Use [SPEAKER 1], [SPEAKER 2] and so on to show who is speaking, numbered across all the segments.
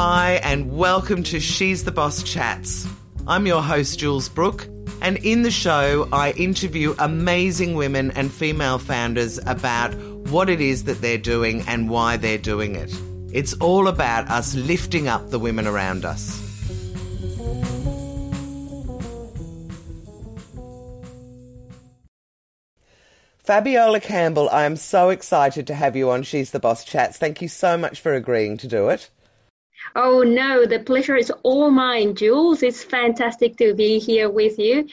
[SPEAKER 1] Hi, and welcome to She's the Boss Chats. I'm your host, Jules Brooke, and in the show, I interview amazing women and female founders about what it is that they're doing and why they're doing it. It's all about us lifting up the women around us. Fabiola Campbell, I am so excited to have you on She's the Boss Chats. Thank you so much for agreeing to do it.
[SPEAKER 2] Oh, no, the pleasure is all mine, Jules. It's fantastic to be here with you.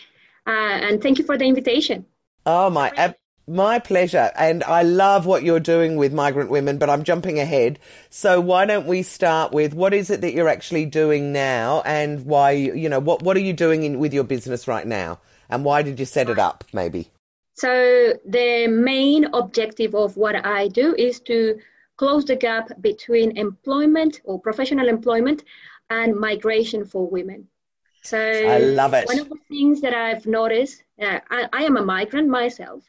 [SPEAKER 2] Uh, and thank you for the invitation.
[SPEAKER 1] Oh, my. Ab- my pleasure. And I love what you're doing with migrant women, but I'm jumping ahead. So why don't we start with what is it that you're actually doing now and why, you know, what, what are you doing in, with your business right now? And why did you set it up, maybe?
[SPEAKER 2] So the main objective of what I do is to close the gap between employment or professional employment and migration for women. So
[SPEAKER 1] I love it.
[SPEAKER 2] One of the things that I've noticed, uh, I, I, am a migrant myself.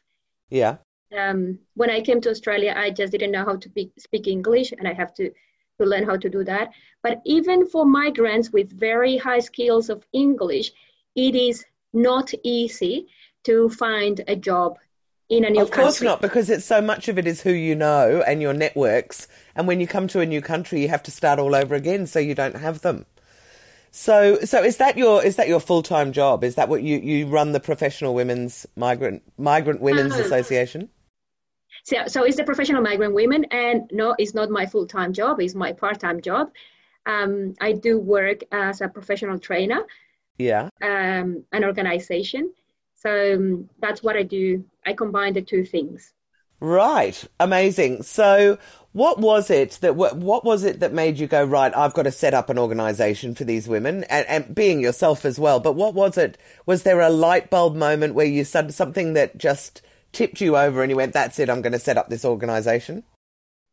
[SPEAKER 1] Yeah.
[SPEAKER 2] Um, when I came to Australia, I just didn't know how to be, speak English, and I have to to learn how to do that. But even for migrants with very high skills of English, it is not easy to find a job in a new
[SPEAKER 1] Of course
[SPEAKER 2] country.
[SPEAKER 1] not, because it's so much of it is who you know and your networks. And when you come to a new country, you have to start all over again, so you don't have them. So, so is that your is that your full time job? Is that what you you run the professional women's migrant migrant women's
[SPEAKER 2] Uh-huh.
[SPEAKER 1] association?
[SPEAKER 2] So, so it's the professional migrant women, and no, it's not my full time job. It's my part time job. Um, I do work as a professional trainer,
[SPEAKER 1] Yeah.
[SPEAKER 2] um, an organization. So um, that's what I do. I combine the two things.
[SPEAKER 1] Right. Amazing. So, what was it that what, what was it that made you go right? I've got to set up an organisation for these women, and, and being yourself as well. But what was it? Was there a light bulb moment where you said something that just tipped you over, and you went, "That's it. I'm going to set up this organisation."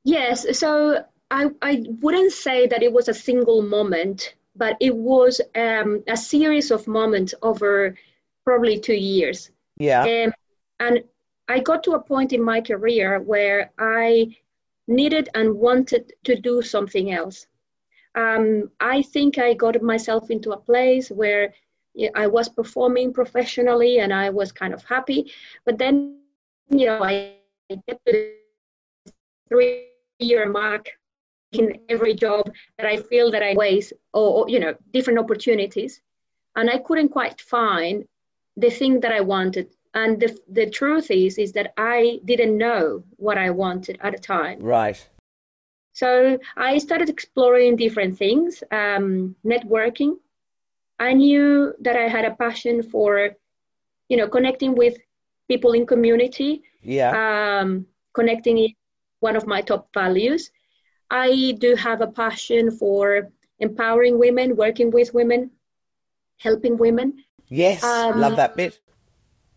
[SPEAKER 2] Yes. So I, I wouldn't say that it was a single moment, but it was um, a series of moments over probably two years.
[SPEAKER 1] Yeah.
[SPEAKER 2] Um, and I got to a point in my career where I needed and wanted to do something else. Um, I think I got myself into a place where I was performing professionally and I was kind of happy. But then, you know, I get to the three year mark in every job that I feel that I waste or, or, you know, different opportunities. And I couldn't quite find the thing that I wanted. And the, the truth is, is that I didn't know what I wanted at the time.
[SPEAKER 1] Right.
[SPEAKER 2] So I started exploring different things, um, networking. I knew that I had a passion for, you know, connecting with people in community.
[SPEAKER 1] Yeah.
[SPEAKER 2] Um, connecting is one of my top values. I do have a passion for empowering women, working with women, helping women.
[SPEAKER 1] Yes.
[SPEAKER 2] um,
[SPEAKER 1] Love that bit.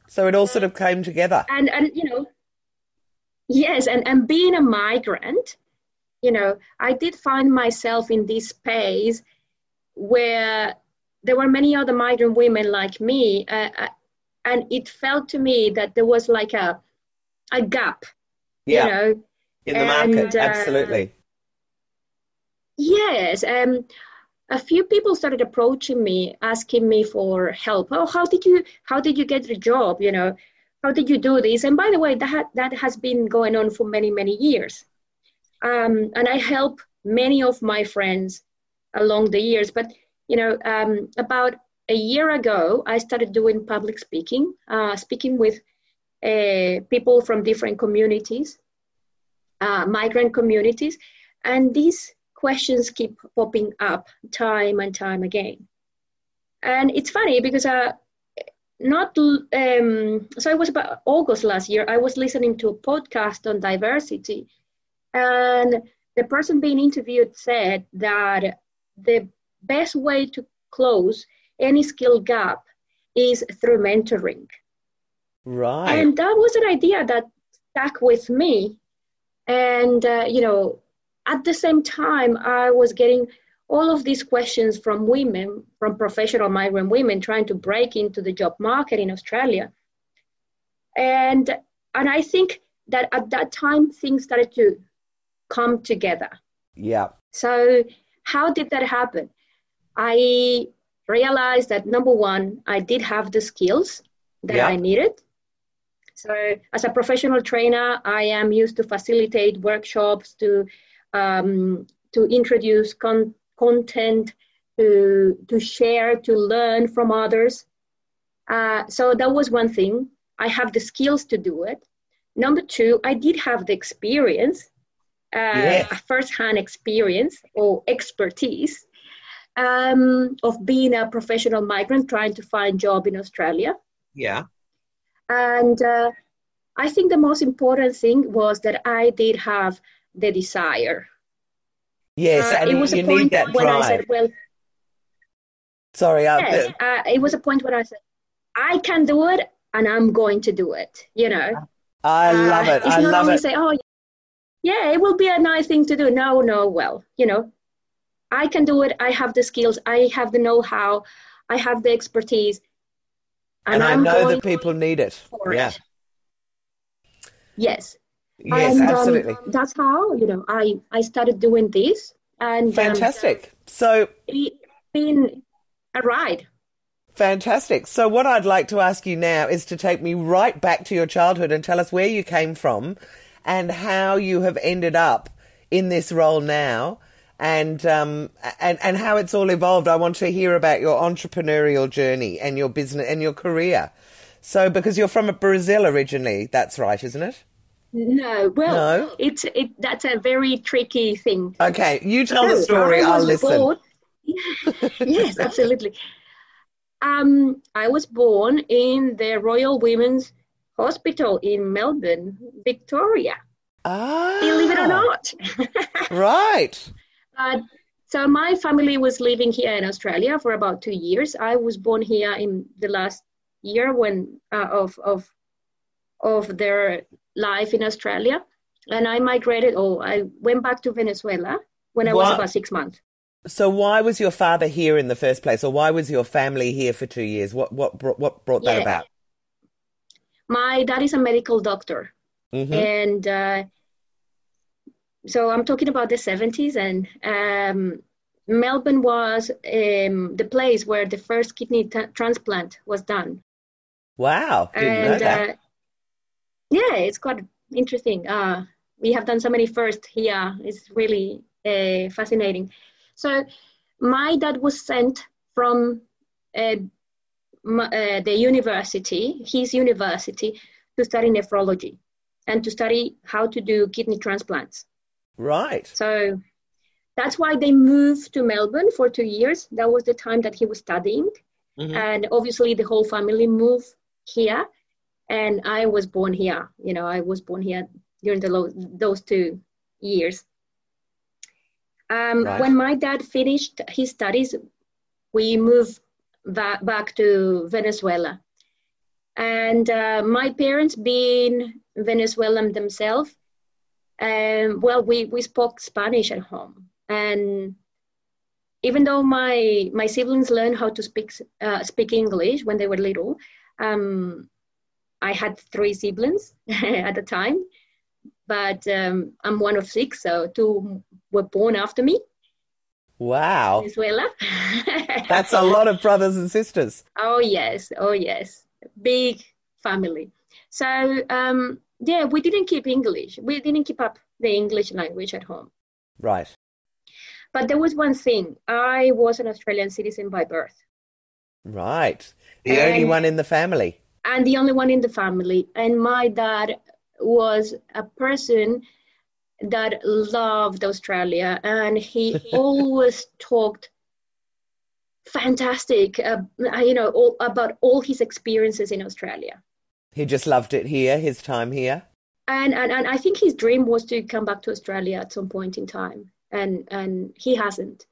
[SPEAKER 1] So it all sort of came together.
[SPEAKER 2] and and you know yes and and being a migrant you know i did find myself in this space where there were many other migrant women like me uh, uh, and it felt to me that there was like a a gap
[SPEAKER 1] Yeah.
[SPEAKER 2] you know
[SPEAKER 1] In the market.
[SPEAKER 2] and, uh,
[SPEAKER 1] Absolutely.
[SPEAKER 2] yes um a few people started approaching me asking me for help. Oh how did you how did you get the job? You know how did you do this? And by the way that that has been going on for many many years. Um, and i help many of my friends along the years. But you know um, about a year ago i started doing public speaking uh, speaking with uh, people from different communities uh, migrant communities. And these questions keep popping up time and time again. And it's funny because I not um, so it was about August last year. I was listening to a podcast on diversity, and the person being interviewed said that the best way to close any skill gap is through mentoring.
[SPEAKER 1] Right.
[SPEAKER 2] And that was an idea that stuck with me. And, uh, you know, at the same time, I was getting all of these questions from women, from professional migrant women trying to break into the job market in Australia. And, and I think that at that time, things started to come together.
[SPEAKER 1] yeah.
[SPEAKER 2] So how did that happen? I realized that number one, I did have the skills that yeah. I needed. So, as a professional trainer, I am used to facilitate workshops, to um, to introduce con- content, to to share, to learn from others. Uh, so that was one thing. I have the skills to do it. Number two, I did have the experience, uh, a first-hand experience or expertise um, of being a professional migrant trying to find job in Australia.
[SPEAKER 1] Yeah.
[SPEAKER 2] And uh, I think the most important thing was that I did have the desire.
[SPEAKER 1] Yes, uh, and it was you a point
[SPEAKER 2] when
[SPEAKER 1] drive.
[SPEAKER 2] I said, "Well."
[SPEAKER 1] Sorry,
[SPEAKER 2] I, yes, uh, it was a point when I said, "I can do it, and I'm going to do it." You know.
[SPEAKER 1] I love it.
[SPEAKER 2] Uh,
[SPEAKER 1] I love it.
[SPEAKER 2] Say, "Oh, yeah, it will be a nice thing to do." No, no, well, you know, I can do it. I have the skills. I have the know-how. I have the expertise.
[SPEAKER 1] And, and I know that people need it. Yeah. It.
[SPEAKER 2] Yes.
[SPEAKER 1] Yes, and, um, absolutely. Um,
[SPEAKER 2] that's how you know I I started doing this. And
[SPEAKER 1] um, fantastic. Um, so
[SPEAKER 2] it's been a ride.
[SPEAKER 1] Fantastic. So, what I'd like to ask you now is to take me right back to your childhood and tell us where you came from and how you have ended up in this role now and um, and and how it's all evolved. I want to hear about your entrepreneurial journey and your business and your career. So, because you're from Brazil originally, that's right, isn't it?
[SPEAKER 2] No, well, no? it's it. That's a very tricky thing.
[SPEAKER 1] Okay, you tell the story. I'll listen.
[SPEAKER 2] yes, absolutely. Um, I was born in the Royal Women's Hospital in Melbourne, Victoria.
[SPEAKER 1] Ah,
[SPEAKER 2] believe it or not.
[SPEAKER 1] right.
[SPEAKER 2] Uh, so my family was living here in Australia for about two years. I was born here in the last year when uh, of of of their life in Australia, and I migrated. Oh, I went back to Venezuela when I what? was about six months.
[SPEAKER 1] So why was your father here in the first place, or why was your family here for two years? What what brought, what brought that yeah. about?
[SPEAKER 2] My dad is a medical doctor, mm-hmm. and uh, so I'm talking about the 70s, and um, Melbourne was um, the place where the first kidney t- transplant was done.
[SPEAKER 1] Wow! Didn't and, know that. Uh,
[SPEAKER 2] yeah, it's quite interesting. Uh, we have done so many firsts here. It's really uh, fascinating. So, my dad was sent from uh, uh, the university, his university, to study nephrology and to study how to do kidney transplants.
[SPEAKER 1] Right.
[SPEAKER 2] So that's why they moved to Melbourne for two years. That was the time that he was studying. Mm-hmm. And obviously, the whole family moved here. And I was born here. You know, I was born here during the lo- those two years. Um, right. When my dad finished his studies, we moved back, back to Venezuela. And uh, my parents, being Venezuelan themselves, um, well, we, we spoke Spanish at home. And even though my, my siblings learned how to speak, uh, speak English when they were little, um, I had three siblings at the time, but um, I'm one of six, so two were born after me.
[SPEAKER 1] Wow.
[SPEAKER 2] Venezuela.
[SPEAKER 1] That's a lot of brothers and sisters.
[SPEAKER 2] Oh, yes. Oh, yes. Big family. So, um, yeah, we didn't keep English. We didn't keep up the English language at home.
[SPEAKER 1] Right.
[SPEAKER 2] But there was one thing. I was an Australian citizen by birth.
[SPEAKER 1] Right. The and, only one in the family.
[SPEAKER 2] And the only one in the family. And my dad was a person that loved Australia and he always talked fantastic uh, you know all, about all his experiences in Australia.
[SPEAKER 1] He just loved it here, his time here.
[SPEAKER 2] And, and and I think his dream was to come back to Australia at some point in time, and and he hasn't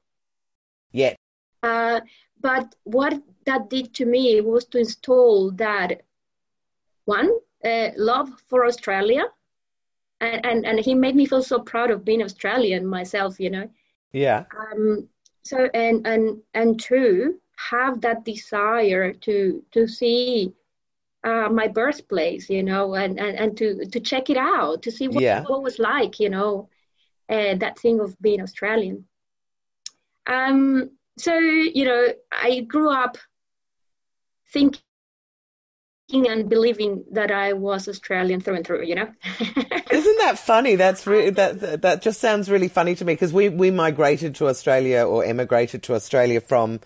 [SPEAKER 1] yet.
[SPEAKER 2] Uh, but what that did to me was to install that one uh, love for Australia, and, and and he made me feel so proud of being Australian myself, you know.
[SPEAKER 1] Yeah.
[SPEAKER 2] Um. So and and and two have that desire to to see uh, my birthplace, you know, and, and, and to, to check it out, to see what, yeah. what was like, you know, uh, that thing of being Australian. Um, so, you know, I grew up thinking and believing that I was Australian through and through, you know.
[SPEAKER 1] Isn't that funny? That's really that that just sounds really funny to me because we we migrated to Australia or emigrated to Australia from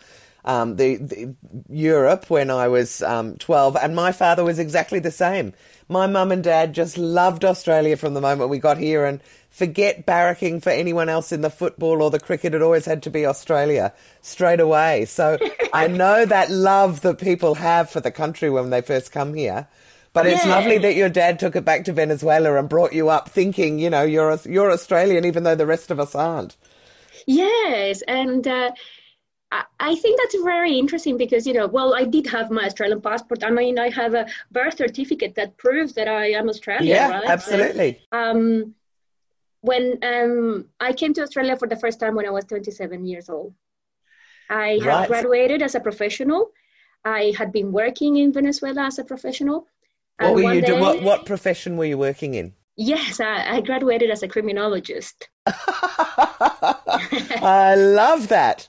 [SPEAKER 1] um, the, the, Europe when I was um, 12, and my father was exactly the same. My mum and dad just loved Australia from the moment we got here, and forget barracking for anyone else in the football or the cricket. It always had to be Australia straight away. So I know that love that people have for the country when they first come here. But it's yeah. lovely that your dad took it back to Venezuela and brought you up thinking, you know, you're you're Australian, even though the rest of us aren't.
[SPEAKER 2] Yes, and uh, I think that's very interesting because, you know, well, I did have my Australian passport. I mean, I have a birth certificate that proves that I am Australian.
[SPEAKER 1] Yeah,
[SPEAKER 2] right?
[SPEAKER 1] absolutely.
[SPEAKER 2] Um, when um, I came to Australia for the first time when I was 27 years old, I had right. graduated as a professional. I had been working in Venezuela as a professional.
[SPEAKER 1] What were you? Day, do, what what profession were you working in?
[SPEAKER 2] Yes, I, I graduated as a criminologist.
[SPEAKER 1] I love that.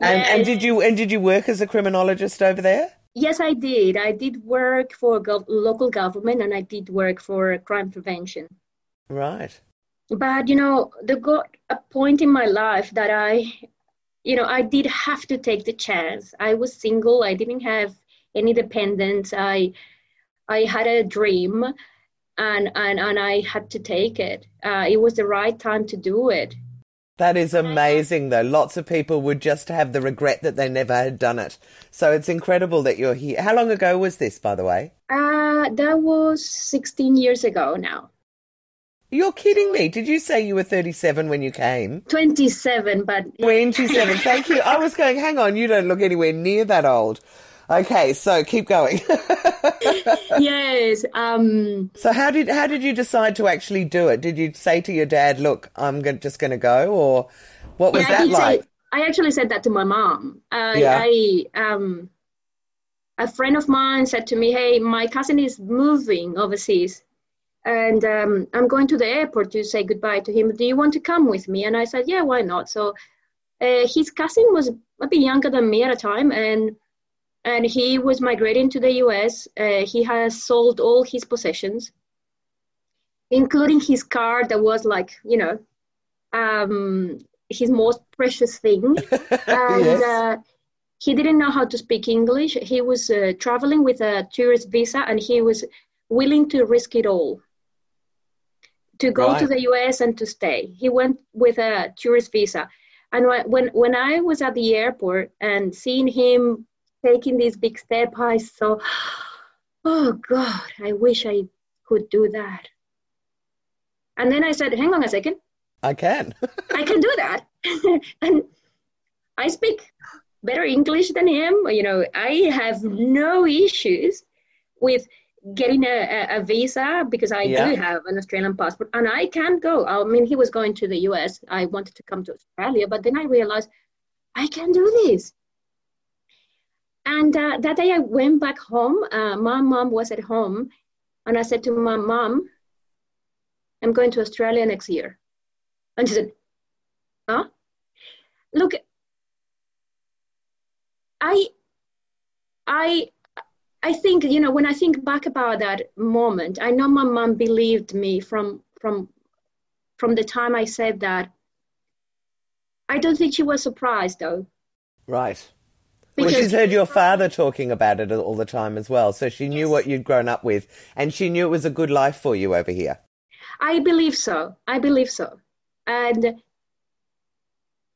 [SPEAKER 1] And, and did you and did you work as a criminologist over there?
[SPEAKER 2] Yes, I did. I did work for gov- local government, and I did work for crime prevention.
[SPEAKER 1] Right.
[SPEAKER 2] But you know, there got a point in my life that I, you know, I did have to take the chance. I was single. I didn't have any dependents. I, I had a dream, and and and I had to take it. Uh, it was the right time to do it.
[SPEAKER 1] That is amazing, though. Lots of people would just have the regret that they never had done it. So it's incredible that you're here. How long ago was this, by the way?
[SPEAKER 2] Uh, that was 16 years ago now.
[SPEAKER 1] You're kidding me. Did you say you were 37 when you came?
[SPEAKER 2] 27, but.
[SPEAKER 1] 27. Thank you. I was going, hang on, you don't look anywhere near that old. Okay, so keep going.
[SPEAKER 2] yes. Um,
[SPEAKER 1] so how did how did you decide to actually do it? Did you say to your dad, "Look, I'm just going to go," or what was yeah, that like?
[SPEAKER 2] Say, I actually said that to my mom. Uh, yeah. I um, a friend of mine said to me, "Hey, my cousin is moving overseas, and um, I'm going to the airport to say goodbye to him. Do you want to come with me?" And I said, "Yeah, why not?" So uh, his cousin was a bit younger than me at the time, and and he was migrating to the US. Uh, he has sold all his possessions, including his car that was like, you know, um, his most precious thing. and yes. uh, he didn't know how to speak English. He was uh, traveling with a tourist visa and he was willing to risk it all to go right. to the US and to stay. He went with a tourist visa. And when, when I was at the airport and seeing him taking this big step, I saw, oh God, I wish I could do that. And then I said, hang on a second.
[SPEAKER 1] I can.
[SPEAKER 2] I can do that. and I speak better English than him. You know, I have no issues with getting a, a, visa because I yeah. do have an Australian passport and I can go. I mean, he was going to the US. I wanted to come to Australia, but then I realized I can do this. And uh, that day I went back home. Uh, my mom was at home. And I said to my mom, I'm going to Australia next year. And she said, huh? Look, I, I, I think, you know, when I think back about that moment, I know my mom believed me from, from, from the time I said that. I don't think she was surprised though.
[SPEAKER 1] Right. Because well, she's heard your father talking about it all the time as well. So she knew yes. what you'd grown up with and she knew it was a good life for you over here.
[SPEAKER 2] I believe so. I believe so. And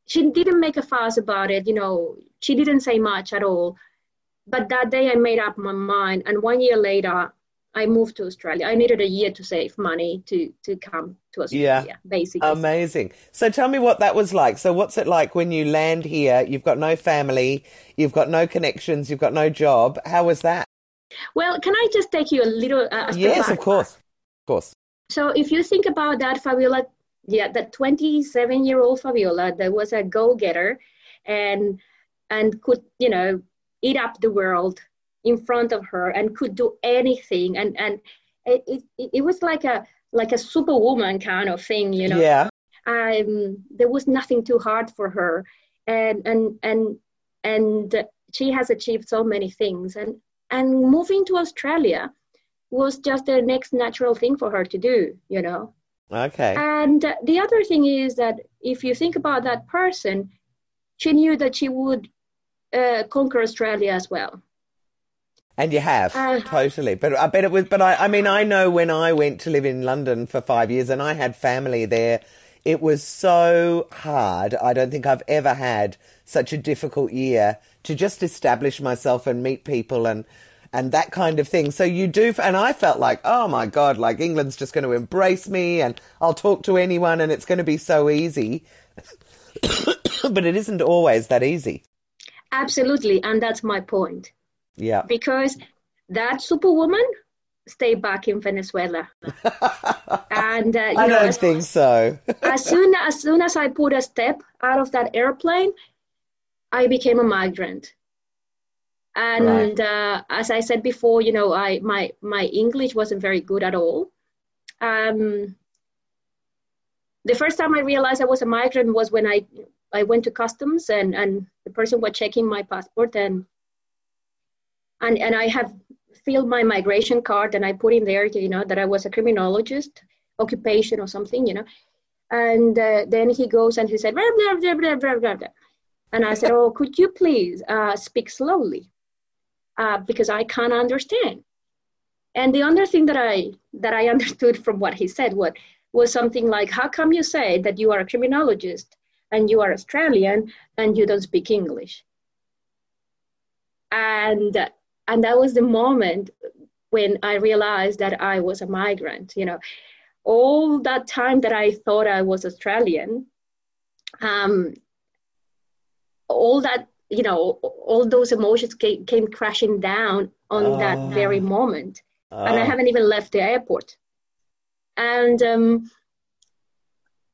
[SPEAKER 2] she didn't make a fuss about it. You know, she didn't say much at all. But that day I made up my mind. And one year later, I moved to Australia. I needed a year to save money to to come to Australia, yeah. basically.
[SPEAKER 1] Amazing. So tell me what that was like. So what's it like when you land here? You've got no family, you've got no connections, you've got no job. How was that?
[SPEAKER 2] Well, can I just take you a little? Uh,
[SPEAKER 1] yes, of course, of course.
[SPEAKER 2] So if you think about that, Fabiola, yeah, that 27 year old Fabiola that was a go getter, and and could you know eat up the world in front of her and could do anything. And and it, it, it was like a like a superwoman kind of thing you know?
[SPEAKER 1] Yeah.
[SPEAKER 2] Um there was nothing too hard for her. And and and and she has achieved so many things. And and moving to australia was just the next natural thing for her to do you know?
[SPEAKER 1] Okay.
[SPEAKER 2] And the other thing is that if you think about that person she knew that she would uh, conquer australia as well
[SPEAKER 1] and you have
[SPEAKER 2] Uh,
[SPEAKER 1] totally, but I bet it was. But I, I mean, I know when I went to live in London for five years, and I had family there. It was so hard. I don't think I've ever had such a difficult year to just establish myself and meet people and and that kind of thing. So you do, and I felt like, oh my god, like England's just going to embrace me, and I'll talk to anyone, and it's going to be so easy. but it isn't always that easy.
[SPEAKER 2] absolutely and that's my point
[SPEAKER 1] Yeah.
[SPEAKER 2] because that superwoman stayed back in Venezuela. and uh, you
[SPEAKER 1] I
[SPEAKER 2] know,
[SPEAKER 1] don't
[SPEAKER 2] as,
[SPEAKER 1] think so.
[SPEAKER 2] as soon as soon as I put a step out of that airplane, I became a migrant. And uh, as I said before, you know, I my my English wasn't very good at all. Um, the first time I realized I was a migrant was when I I went to customs and and the person was checking my passport and and and I have filled my migration card and I put in there, you know, that I was a criminologist, occupation or something, you know. And uh, then he goes and he said, blah, blah, blah, and I said, oh, could you please uh, speak slowly, uh, because I can't understand. And the other thing that I that I understood from what he said what was something like, how come you say that you are a criminologist and you are Australian and you don't speak English? And and that was the moment when I realized that I was a migrant. You know, all that time that I thought I was Australian, um, all that you know, all those emotions came, came crashing down on
[SPEAKER 1] Oh.
[SPEAKER 2] that very moment, and I
[SPEAKER 1] Oh.
[SPEAKER 2] haven't even left the airport. And um,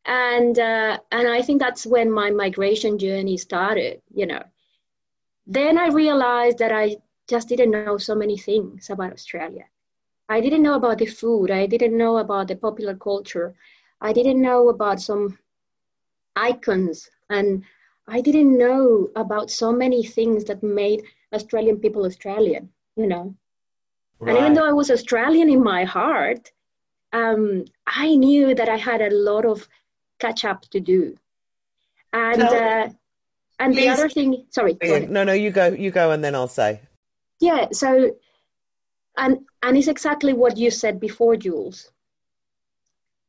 [SPEAKER 2] and uh, and I think that's when my migration journey started. You know, then I realized that I just didn't know so many things about Australia. I didn't know about the food. I didn't know about the popular culture. I didn't know about some icons. And I didn't know about so many things that made Australian people Australian, you know. And even though I was Australian in my heart, um, I knew that I had a lot of catch up to do. And
[SPEAKER 1] Tell-
[SPEAKER 2] uh, and the other thing, sorry.
[SPEAKER 1] No, no, you go, you go, and then I'll say.
[SPEAKER 2] Yeah, so and and it's exactly what you said before, Jules.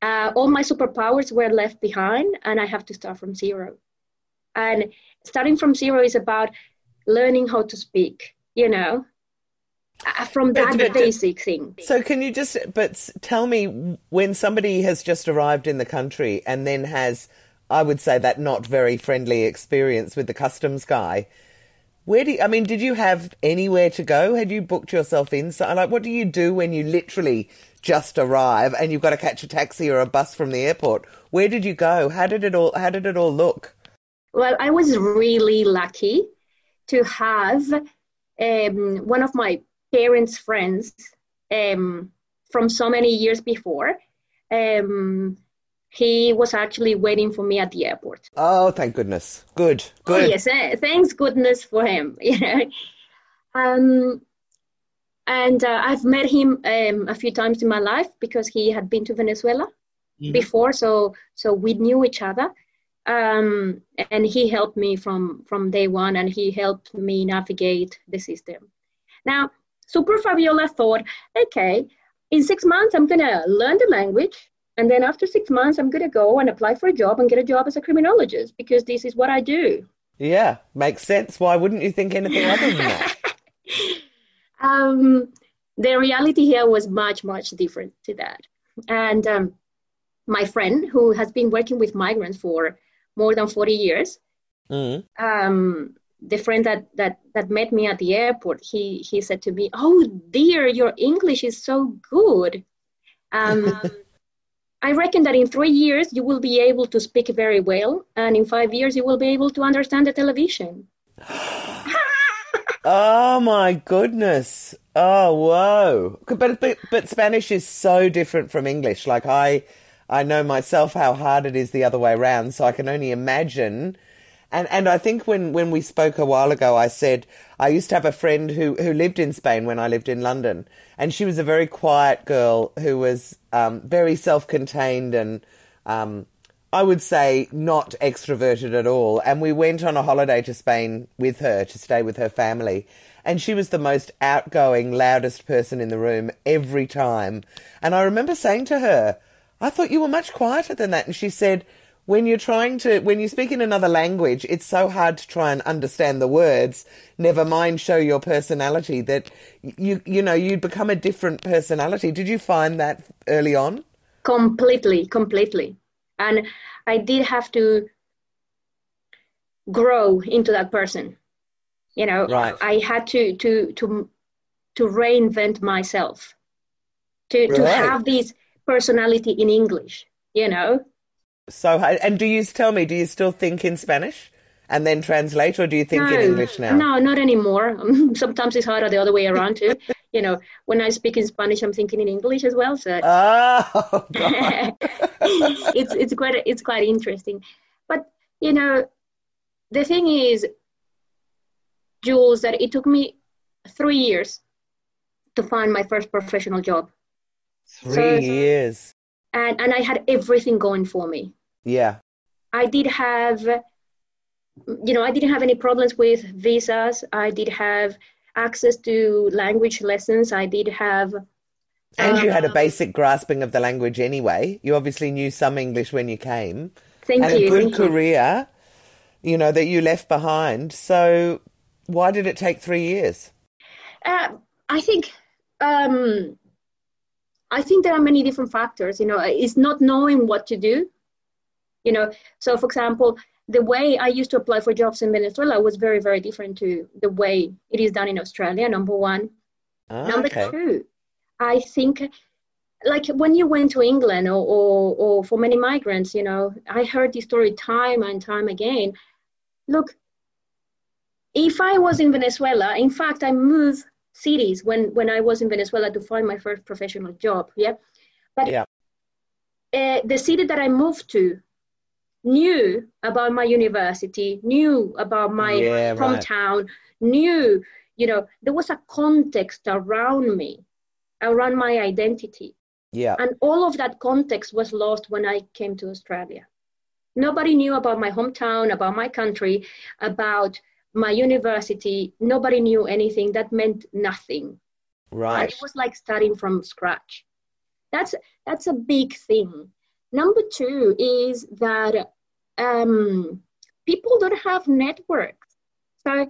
[SPEAKER 2] Uh, all my superpowers were left behind, and I have to start from zero. And starting from zero is about learning how to speak. You know, uh, from
[SPEAKER 1] But-
[SPEAKER 2] that
[SPEAKER 1] but-
[SPEAKER 2] basic thing.
[SPEAKER 1] So can you just, but tell me when somebody has just arrived in the country and then has, I would say that not very friendly experience with the customs guy. Where do you, I mean, did you have anywhere to go? Had you booked yourself in? So, like, what do you do when you literally just arrive and you've got to catch a taxi or a bus from the airport? Where did you go? How did it all? How did it all look?
[SPEAKER 2] Well, I was really lucky to have um, one of my parents' friends um, from so many years before. Um, he was actually waiting for me at the airport.
[SPEAKER 1] Oh, thank goodness. Good, Good.
[SPEAKER 2] Oh, yes, eh, thanks goodness for him. You know, um, and uh, I've met him um, a few times in my life because he had been to Venezuela
[SPEAKER 1] Mhm.
[SPEAKER 2] before, so so we knew each other. Um, and he helped me from from day one, and he helped me navigate the system. Now, Super Fabiola thought, okay, in six months I'm gonna learn the language, and then after six months I'm gonna go and apply for a job and get a job as a criminologist because this is what I do.
[SPEAKER 1] Yeah, makes sense. Why wouldn't you think anything other than that?
[SPEAKER 2] um, the reality here was much, much different to that. And um, my friend, who has been working with migrants for more than 40 years,
[SPEAKER 1] Mm.
[SPEAKER 2] um, the friend that, that, that met me at the airport, he, he said to me, Oh, dear, your English is so good. Um, I reckon that in three years you will be able to speak very well, and in five years you will be able to understand the television.
[SPEAKER 1] Oh my goodness. Oh whoa. But, but but Spanish is so different from English. Like I I know myself how hard it is the other way around, so I can only imagine And and I think when, when we spoke a while ago, I said I used to have a friend who, who lived in Spain when I lived in London, and she was a very quiet girl who was um, very self contained and um, I would say not extroverted at all. And we went on a holiday to Spain with her to stay with her family. And she was the most outgoing, loudest person in the room every time. And I remember saying to her, I thought you were much quieter than that. And she said, when you're trying to, when you speak in another language, it's so hard to try and understand the words, never mind show your personality that you, you know, you'd become a different personality. Did you find that early on?
[SPEAKER 2] Completely, completely. And I did have to grow into that person. You know,
[SPEAKER 1] right.
[SPEAKER 2] I had to, to, to, to reinvent myself, to, right. to have this personality in English, you know?
[SPEAKER 1] So, and do you tell me, do you still think in Spanish and then translate, or do you think no, in English now?
[SPEAKER 2] No, not anymore. Sometimes it's harder the other way around too. you know, when I speak in Spanish, I'm thinking in English as well. So,
[SPEAKER 1] oh,
[SPEAKER 2] it's it's quite it's quite interesting. But you know, the thing is, Jules, that it took me three years to find my first professional job.
[SPEAKER 1] Three so, years.
[SPEAKER 2] And and I had everything going for me.
[SPEAKER 1] Yeah.
[SPEAKER 2] I did have, you know, I didn't have any problems with visas. I did have access to language lessons. I did have.
[SPEAKER 1] And you had a um, basic grasping of the language anyway. You obviously knew some English when you came.
[SPEAKER 2] Thank
[SPEAKER 1] and
[SPEAKER 2] you.
[SPEAKER 1] And a good career, you. you. know, that you left behind. So why did it take three years?
[SPEAKER 2] Uh, I think um, I think there are many different factors. You know, it's not knowing what to do. You know, so for example, the way I used to apply for jobs in Venezuela was very, very different to the way it is done in Australia. Number one.
[SPEAKER 1] Ah,
[SPEAKER 2] number
[SPEAKER 1] okay.
[SPEAKER 2] two, I think, like when you went to England or, or, or for many migrants, you know, I heard this story time and time again. Look, if I was in Venezuela, in fact, I moved cities when when I was in Venezuela to find my first professional job. Yeah, but
[SPEAKER 1] yeah.
[SPEAKER 2] Uh, the city that I moved to knew about my university, knew about my
[SPEAKER 1] yeah,
[SPEAKER 2] hometown,
[SPEAKER 1] right.
[SPEAKER 2] knew you know there was a context around me, around my identity.
[SPEAKER 1] Yeah,
[SPEAKER 2] and all of that context was lost when I came to Australia. Nobody knew about my hometown, about my country, about my university, nobody knew anything. That meant nothing.
[SPEAKER 1] Right.
[SPEAKER 2] And it was like starting from scratch. That's that's a big thing. Number two is that um, people don't have networks. So,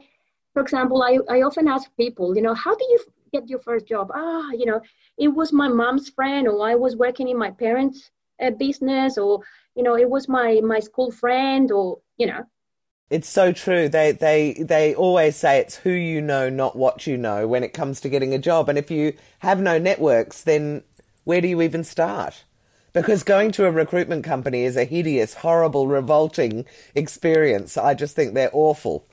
[SPEAKER 2] for example, I, I often ask people, you know, how do you get your first job? Ah, you know, it was my mom's friend, or I was working in my parents' uh, business, or you know, it was my my school friend, or you know,
[SPEAKER 1] it's so true. They they they always say it's who you know, not what you know when it comes to getting a job. And if you have no networks, then where do you even start? Because going to a recruitment company is a hideous, horrible, revolting experience. I just think they're awful.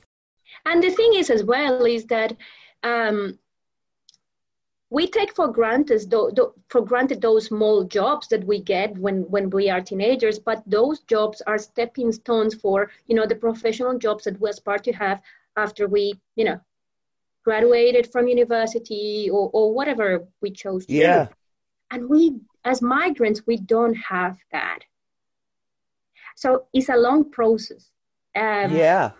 [SPEAKER 2] And the thing is, as well, is that um, we take for granted for granted those small jobs that we get when when we are teenagers but those jobs are stepping stones for you know the professional jobs that we aspire to have after we you know graduated from university or, or whatever we chose to
[SPEAKER 1] yeah. do
[SPEAKER 2] and we as migrants we don't have that. So it's a long process.
[SPEAKER 1] Um, yeah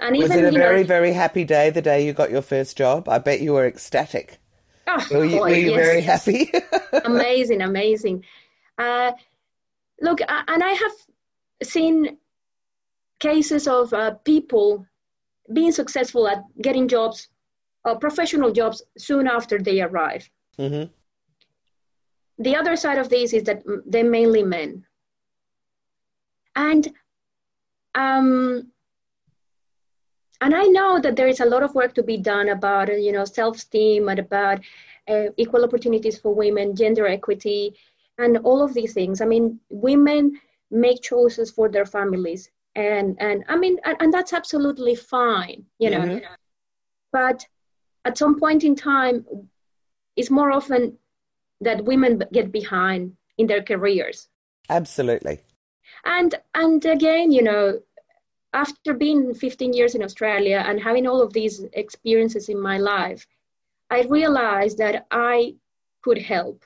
[SPEAKER 2] and
[SPEAKER 1] was
[SPEAKER 2] even,
[SPEAKER 1] it a very,
[SPEAKER 2] know,
[SPEAKER 1] very happy day the day you got your first job? I bet you were ecstatic.
[SPEAKER 2] Oh,
[SPEAKER 1] were you,
[SPEAKER 2] boy,
[SPEAKER 1] were you
[SPEAKER 2] yes,
[SPEAKER 1] very happy?
[SPEAKER 2] amazing, amazing. Uh, look, and I have seen cases of uh, people being successful at getting jobs, uh, professional jobs, soon after they arrive.
[SPEAKER 1] Mm-hmm.
[SPEAKER 2] The other side of this is that they're mainly men. And um, and I know that there is a lot of work to be done about uh, you know self-esteem and about uh, equal opportunities for women, gender equity, and all of these things. I mean, women make choices for their families, and and I mean, and, and that's absolutely fine, you know. Mm-hmm. But at some point in time, it's more often that women get behind in their careers.
[SPEAKER 1] Absolutely.
[SPEAKER 2] And and again, you know, after being 15 years in Australia and having all of these experiences in my life, I realized that I could help.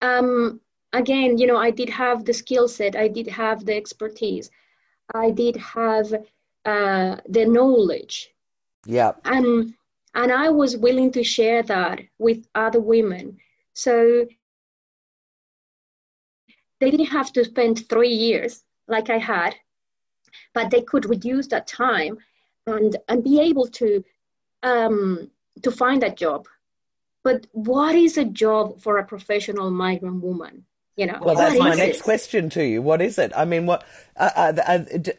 [SPEAKER 2] Um, again, you know, I did have the skill set, I did have the expertise, I did have uh, the knowledge.
[SPEAKER 1] Yeah.
[SPEAKER 2] And and I was willing to share that with other women. So they didn't have to spend three years like I had, but they could reduce that time and and be able to um, to find that job. But what is a job for a professional migrant woman? You know.
[SPEAKER 1] Well, that's my next question to you. What is it? I mean, what? Uh, uh, uh,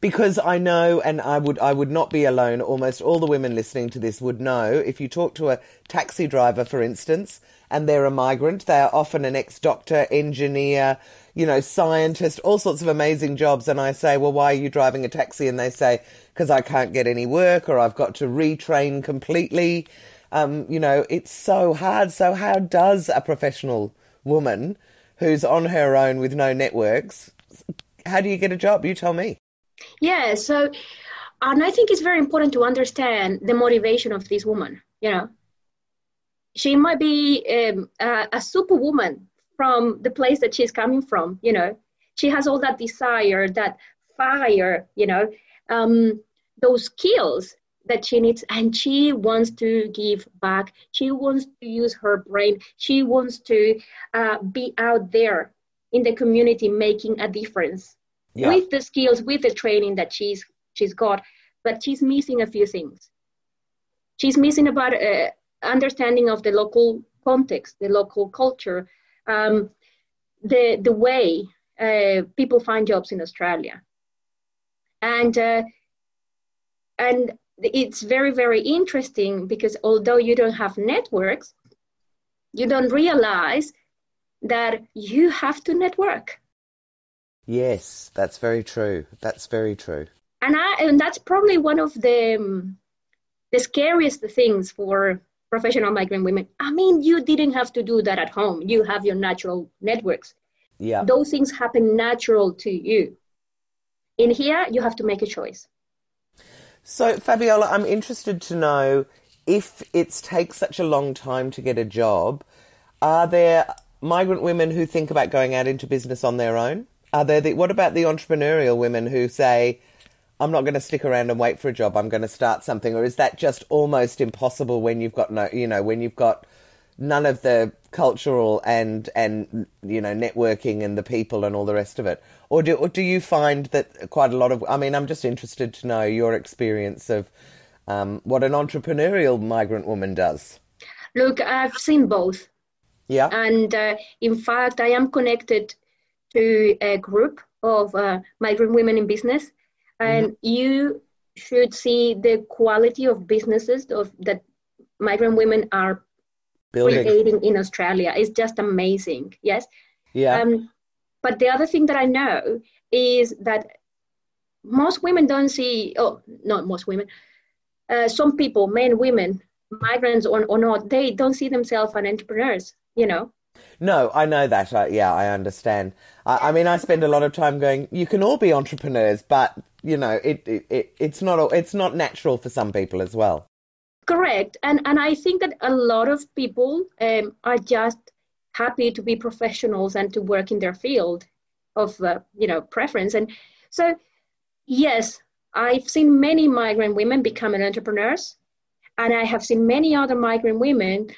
[SPEAKER 1] because I know, and I would, I would not be alone. Almost all the women listening to this would know. If you talk to a taxi driver, for instance, and they're a migrant, they are often an ex-doctor, engineer, you know, scientist, all sorts of amazing jobs. And I say, well, why are you driving a taxi? And they say, because I can't get any work, or I've got to retrain completely. Um, you know, it's so hard. So how does a professional woman who's on her own with no networks, how do you get a job? You tell me.
[SPEAKER 2] Yeah, so, and I think it's very important to understand the motivation of this woman. You know, she might be um, a, a superwoman from the place that she's coming from. You know, she has all that desire, that fire. You know, um, those skills that she needs, and she wants to give back. She wants to use her brain. She wants to uh, be out there in the community making a difference yeah. with the skills, with the training that she's she's got, but she's missing a few things. She's missing about uh, understanding of the local context, the local culture, um, the the way uh, people find jobs in Australia, and uh, and it's very very interesting because although you don't have networks, you don't realize that you have to network
[SPEAKER 1] Yes, that's very true. That's very true.
[SPEAKER 2] And I and that's probably one of the um, the scariest things for professional migrant women. I mean, you didn't have to do that at home. You have your natural networks.
[SPEAKER 1] Yeah.
[SPEAKER 2] Those things happen natural to you. In here, you have to make a choice.
[SPEAKER 1] So, Fabiola, I'm interested to know if it takes such a long time to get a job, are there migrant women who think about going out into business on their own? Are there the, what about the entrepreneurial women who say, I'm not going to stick around and wait for a job. I'm going to start something. Or is that just almost impossible when you've got no, you know, when you've got none of the cultural and, and, you know, networking and the people and all the rest of it? Or do, or do you find that quite a lot of, I mean, I'm just interested to know your experience of um, what an entrepreneurial migrant woman does.
[SPEAKER 2] Look, I've seen both.
[SPEAKER 1] Yeah.
[SPEAKER 2] And uh, in fact, I am connected to a group of uh, migrant women in business, and mm-hmm. you should see the quality of businesses of that migrant women are Building. creating in Australia. It's just amazing. Yes.
[SPEAKER 1] Yeah.
[SPEAKER 2] Um, but the other thing that I know is that most women don't see. Oh, not most women. Uh, some people, men, women, migrants or, or not, they don't see themselves as entrepreneurs. You know.
[SPEAKER 1] No, I know that. I, yeah, I understand. I, I, mean, I spend a lot of time going. You can all be entrepreneurs, but you know, it, it, it it's not it's not natural for some people as well.
[SPEAKER 2] Correct, and and I think that a lot of people um, are just happy to be professionals and to work in their field of uh, you know preference, and so yes, I've seen many migrant women becoming entrepreneurs, and I have seen many other migrant women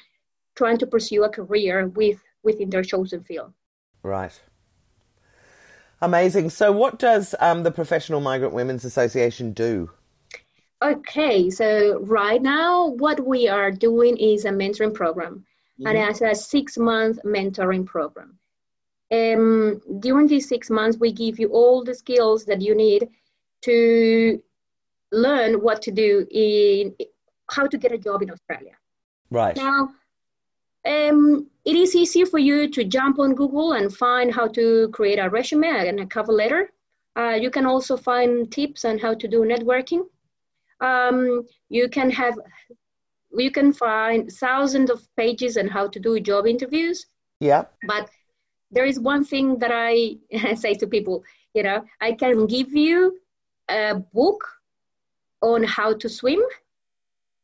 [SPEAKER 2] trying to pursue a career with within their chosen field.
[SPEAKER 1] Right. Amazing. So, what does um, the Professional Migrant Women's Association do?
[SPEAKER 2] Okay, so right now, what we are doing is a mentoring program, mm-hmm. and it's a six month mentoring program. Um, during these six months, we give you all the skills that you need to learn what to do in how to get a job in Australia.
[SPEAKER 1] Right.
[SPEAKER 2] Now, um, it is easy for you to jump on Google and find how to create a resume and a cover letter. Uh, you can also find tips on how to do networking. Um, you can have, you can find thousands of pages on how to do job interviews.
[SPEAKER 1] Yeah.
[SPEAKER 2] But there is one thing that I say to people, you know, I can give you a book on how to swim,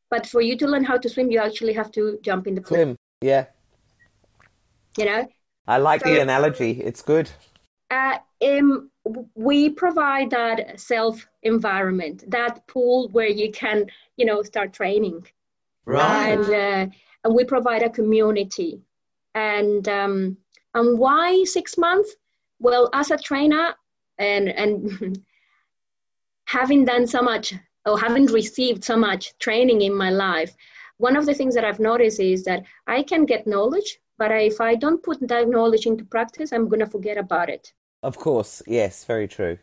[SPEAKER 2] but for you to learn how to swim, you actually have to jump in the pool.
[SPEAKER 1] Swim, yeah.
[SPEAKER 2] You know?
[SPEAKER 1] I like so, the analogy. It's good.
[SPEAKER 2] Uh, um, we provide that self environment, that pool where you can, you know, start training.
[SPEAKER 1] Right.
[SPEAKER 2] And, uh, and we provide a community. And um, and why six months? Well, as a trainer and and having done so much or having received so much training in my life, one of the things that I've noticed is that I can get knowledge, but if I don't put that knowledge into practice, I'm going to forget about it.
[SPEAKER 1] Of course, yes, very true.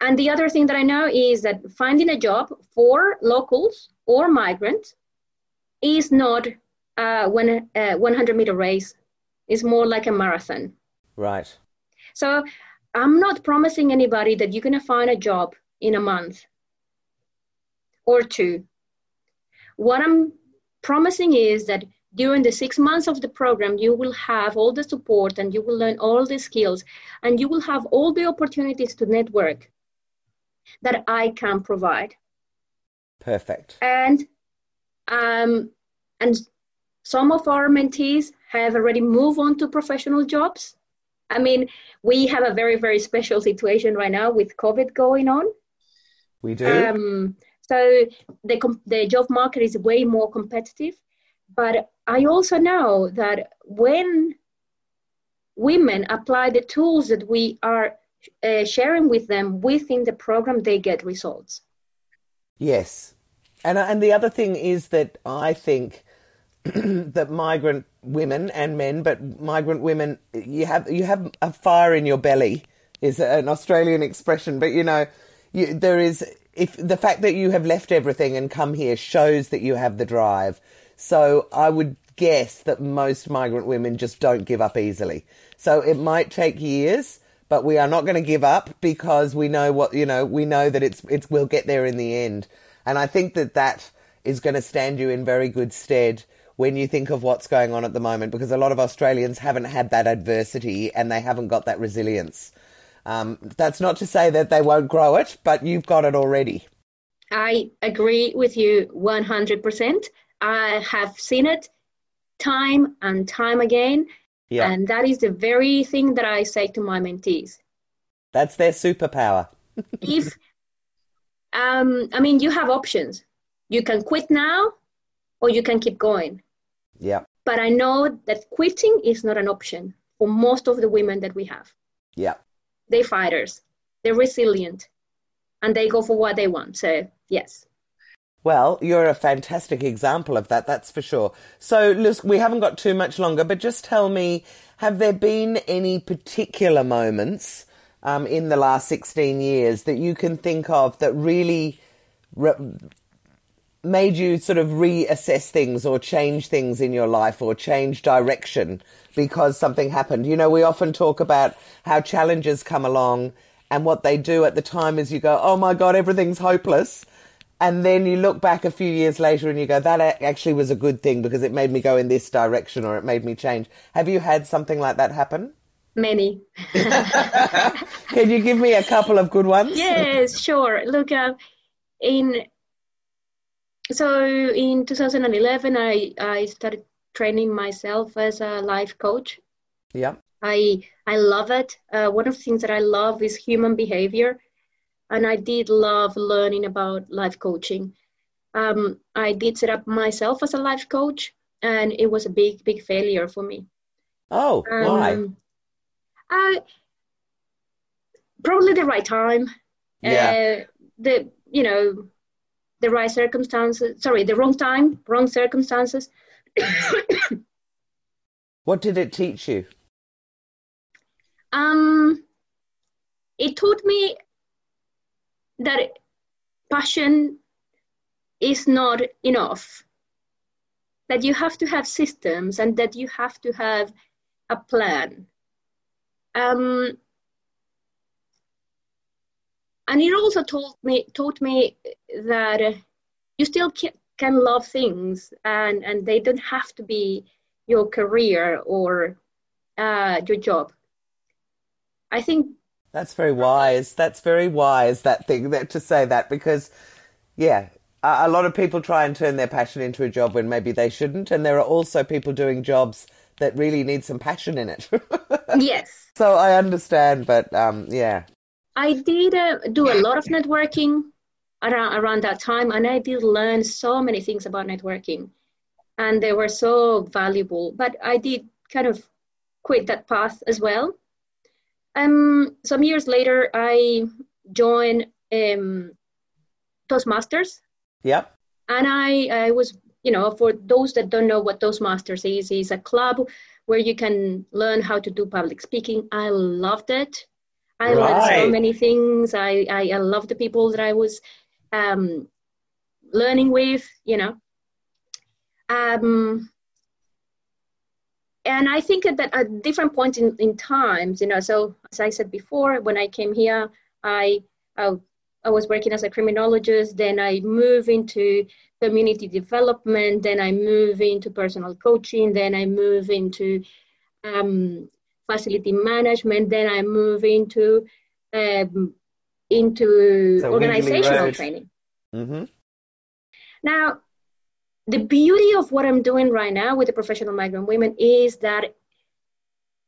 [SPEAKER 2] And the other thing that I know is that finding a job for locals or migrants is not uh, a 100 uh, meter race. It's more like a marathon.
[SPEAKER 1] Right.
[SPEAKER 2] So I'm not promising anybody that you're going to find a job in a month or two. What I'm promising is that during the six months of the program, you will have all the support and you will learn all the skills and you will have all the opportunities to network that I can provide.
[SPEAKER 1] Perfect.
[SPEAKER 2] And um, and some of our mentees have already moved on to professional jobs. I mean, we have a very very special situation right now with COVID going on.
[SPEAKER 1] We do.
[SPEAKER 2] Um, so the the job market is way more competitive but I also know that when women apply the tools that we are uh, sharing with them within the program, they get results.
[SPEAKER 1] Yes. And, and the other thing is that I think that migrant women and men, but migrant women, you have you have a fire in your belly is an Australian expression, but you know, you, there is if the fact that you have left everything and come here shows that you have the drive so I would guess that most migrant women just don't give up easily. So it might take years, but we are not going to give up because we know what, you know, we know that it's, it's, we'll get there in the end. And I think that that is going to stand you in very good stead when you think of what's going on at the moment because a lot of Australians haven't had that adversity and they haven't got that resilience. Um, that's not to say that they won't grow it, but you've got it already.
[SPEAKER 2] I agree with you 100%. I have seen it time and time again. Yeah. And that is the very thing that I say to my mentees.
[SPEAKER 1] That's their superpower.
[SPEAKER 2] if, um, I mean, you have options. You can quit now or you can keep going.
[SPEAKER 1] Yeah.
[SPEAKER 2] But I know that quitting is not an option for most of the women that we have.
[SPEAKER 1] Yeah.
[SPEAKER 2] They're fighters, they're resilient, and they go for what they want. So, yes.
[SPEAKER 1] Well, you're a fantastic example of that, that's for sure. So, Liz, we haven't got too much longer, but just tell me, have there been any particular moments um, in the last 16 years that you can think of that really re- made you sort of reassess things or change things in your life or change direction because something happened? You know, we often talk about how challenges come along and what they do at the time is you go, oh my God, everything's hopeless and then you look back a few years later and you go, that actually was a good thing because it made me go in this direction or it made me change. Have you had something like that happen?
[SPEAKER 2] Many.
[SPEAKER 1] Can you give me a couple of good ones?
[SPEAKER 2] Yes, sure. Look, uh, in so in 2011, I I started training myself as a life coach.
[SPEAKER 1] Yeah.
[SPEAKER 2] I I love it. Uh, one of the things that I love is human behavior and I did love learning about life coaching. Um, I did set up myself as a life coach, and it was a big, big failure for me.
[SPEAKER 1] Oh, um, why?
[SPEAKER 2] I, probably the right time.
[SPEAKER 1] Yeah.
[SPEAKER 2] Uh, the you know the right circumstances. Sorry, the wrong time, wrong circumstances.
[SPEAKER 1] what did it teach you?
[SPEAKER 2] Um, it taught me that passion is not enough that you have to have systems and that you have to have a plan um, and it also told me taught me that you still can love things and and they don't have to be your career or uh, your job I think
[SPEAKER 1] that's very wise. That's very wise. That thing that to say that because, yeah, a, a lot of people try and turn their passion into a job when maybe they shouldn't, and there are also people doing jobs that really need some passion in it.
[SPEAKER 2] yes.
[SPEAKER 1] So I understand, but um, yeah.
[SPEAKER 2] I did uh, do a lot of networking around, around that time, and I did learn so many things about networking, and they were so valuable. But I did kind of quit that path as well. Um, some years later, I joined um, Toastmasters.
[SPEAKER 1] Yep.
[SPEAKER 2] And I, I was, you know, for those that don't know what Toastmasters is, is a club where you can learn how to do public speaking. I loved it. I right. learned so many things. I, I, I love the people that I was um, learning with, you know. Um, and I think that at different points in, in times, you know, so as I said before, when I came here, I, I, I was working as a criminologist, then I move into community development, then I move into personal coaching, then I move into um, facility management, then I move into um, into so organizational training. Mm-hmm. Now, the beauty of what I'm doing right now with the professional migrant women is that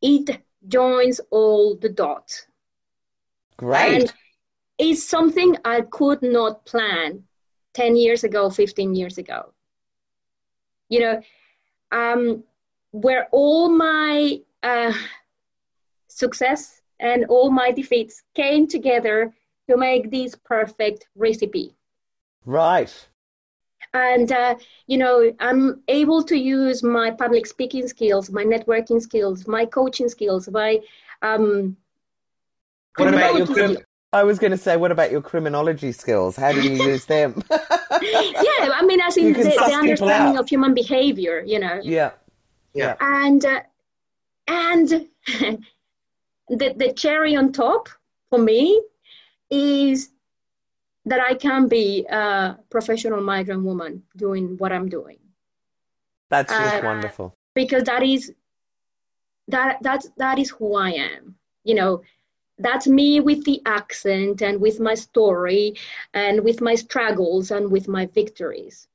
[SPEAKER 2] it joins all the dots.
[SPEAKER 1] Great.
[SPEAKER 2] And it's something I could not plan 10 years ago, 15 years ago. You know, um, where all my uh, success and all my defeats came together to make this perfect recipe.
[SPEAKER 1] Right.
[SPEAKER 2] And uh, you know i'm able to use my public speaking skills my networking skills my coaching skills my um
[SPEAKER 1] what about your crim- i was going to say what about your criminology skills? How do you use them?
[SPEAKER 2] Yeah i mean as in the, the understanding of human behavior you know.
[SPEAKER 1] Yeah. Yeah.
[SPEAKER 2] And uh, and the, the cherry on top for me is that I can be a professional migrant woman doing what I'm doing.
[SPEAKER 1] That's just uh, wonderful.
[SPEAKER 2] Because that is that that's that is who I am. You know, that's me with the accent and with my story and with my struggles and with my victories.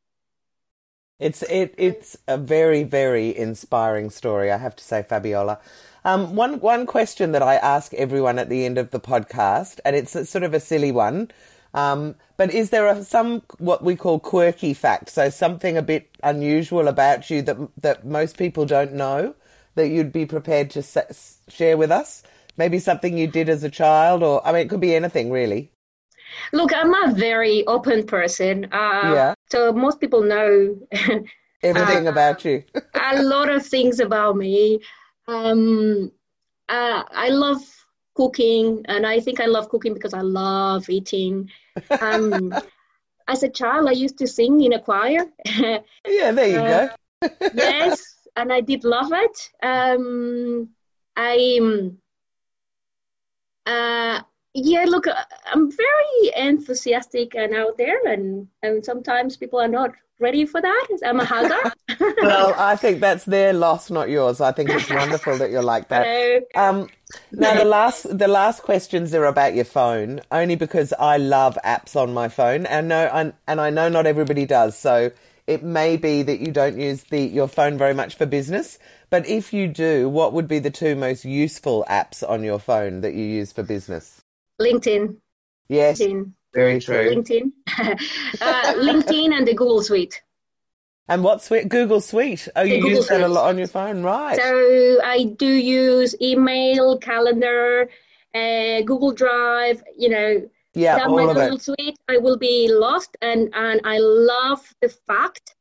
[SPEAKER 1] It's it it's a very very inspiring story, I have to say, Fabiola. Um, one one question that I ask everyone at the end of the podcast, and it's a, sort of a silly one, um, but is there a, some what we call quirky fact? So something a bit unusual about you that that most people don't know that you'd be prepared to share with us? Maybe something you did as a child, or I mean, it could be anything really.
[SPEAKER 2] Look, I'm a very open person. Uh, yeah. So most people know
[SPEAKER 1] everything uh, about you.
[SPEAKER 2] a lot of things about me. Um, uh, I love cooking, and I think I love cooking because I love eating. Um, as a child, I used to sing in a choir.
[SPEAKER 1] yeah, there you uh,
[SPEAKER 2] go. yes, and I did love it. Um, I, um, uh, yeah, look, I'm very enthusiastic and out there, and, and sometimes people are not ready for that. I'm a hugger.
[SPEAKER 1] well, I think that's their loss, not yours. I think it's wonderful that you're like that. Um, now the last the last questions are about your phone, only because I love apps on my phone, and no, and, and I know not everybody does. So it may be that you don't use the your phone very much for business, but if you do, what would be the two most useful apps on your phone that you use for business?
[SPEAKER 2] LinkedIn.
[SPEAKER 1] Yes.
[SPEAKER 2] LinkedIn.
[SPEAKER 1] Very true.
[SPEAKER 2] LinkedIn. uh, LinkedIn and the Google Suite.
[SPEAKER 1] And what suite? Google Suite. Oh, you use that a lot on your phone, right?
[SPEAKER 2] So I do use email, calendar, uh, Google Drive. You know,
[SPEAKER 1] yeah, all
[SPEAKER 2] my
[SPEAKER 1] of
[SPEAKER 2] Google
[SPEAKER 1] it.
[SPEAKER 2] Suite, I will be lost, and and I love the fact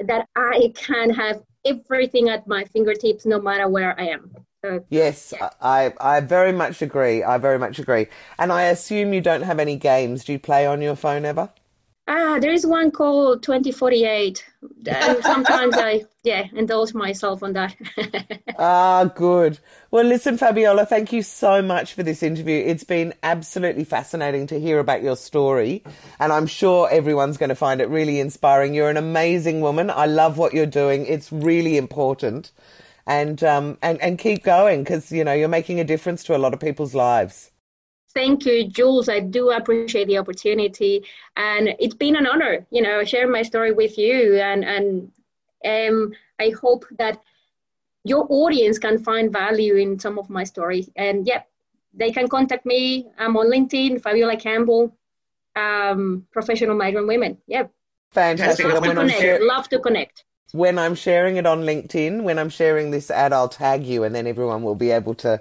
[SPEAKER 2] that I can have everything at my fingertips, no matter where I am.
[SPEAKER 1] So, yes, yeah. I I very much agree. I very much agree. And I assume you don't have any games. Do you play on your phone ever?
[SPEAKER 2] Ah, there is one called 2048. And sometimes I, yeah, indulge myself on that.
[SPEAKER 1] ah, good. Well, listen, Fabiola, thank you so much for this interview. It's been absolutely fascinating to hear about your story. And I'm sure everyone's going to find it really inspiring. You're an amazing woman. I love what you're doing. It's really important. And um, and and keep going because you know you're making a difference to a lot of people's lives.
[SPEAKER 2] Thank you, Jules. I do appreciate the opportunity, and it's been an honor, you know, sharing my story with you. And and um, I hope that your audience can find value in some of my stories. And yeah, they can contact me. I'm on LinkedIn, Fabiola Campbell, um, professional migrant women. Yeah.
[SPEAKER 1] Fantastic.
[SPEAKER 2] Love to, connect. Share- Love to connect.
[SPEAKER 1] When I'm sharing it on LinkedIn, when I'm sharing this ad, I'll tag you and then everyone will be able to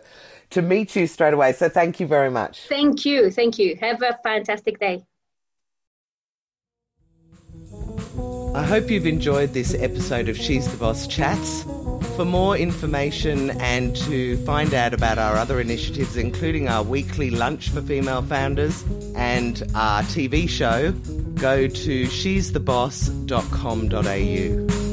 [SPEAKER 1] to meet you straight away. So thank you very much.
[SPEAKER 2] Thank you. Thank you. Have a fantastic day.
[SPEAKER 1] I hope you've enjoyed this episode of She's the Boss Chats. For more information and to find out about our other initiatives, including our weekly lunch for female founders and our TV show, go to she'stheboss.com.au.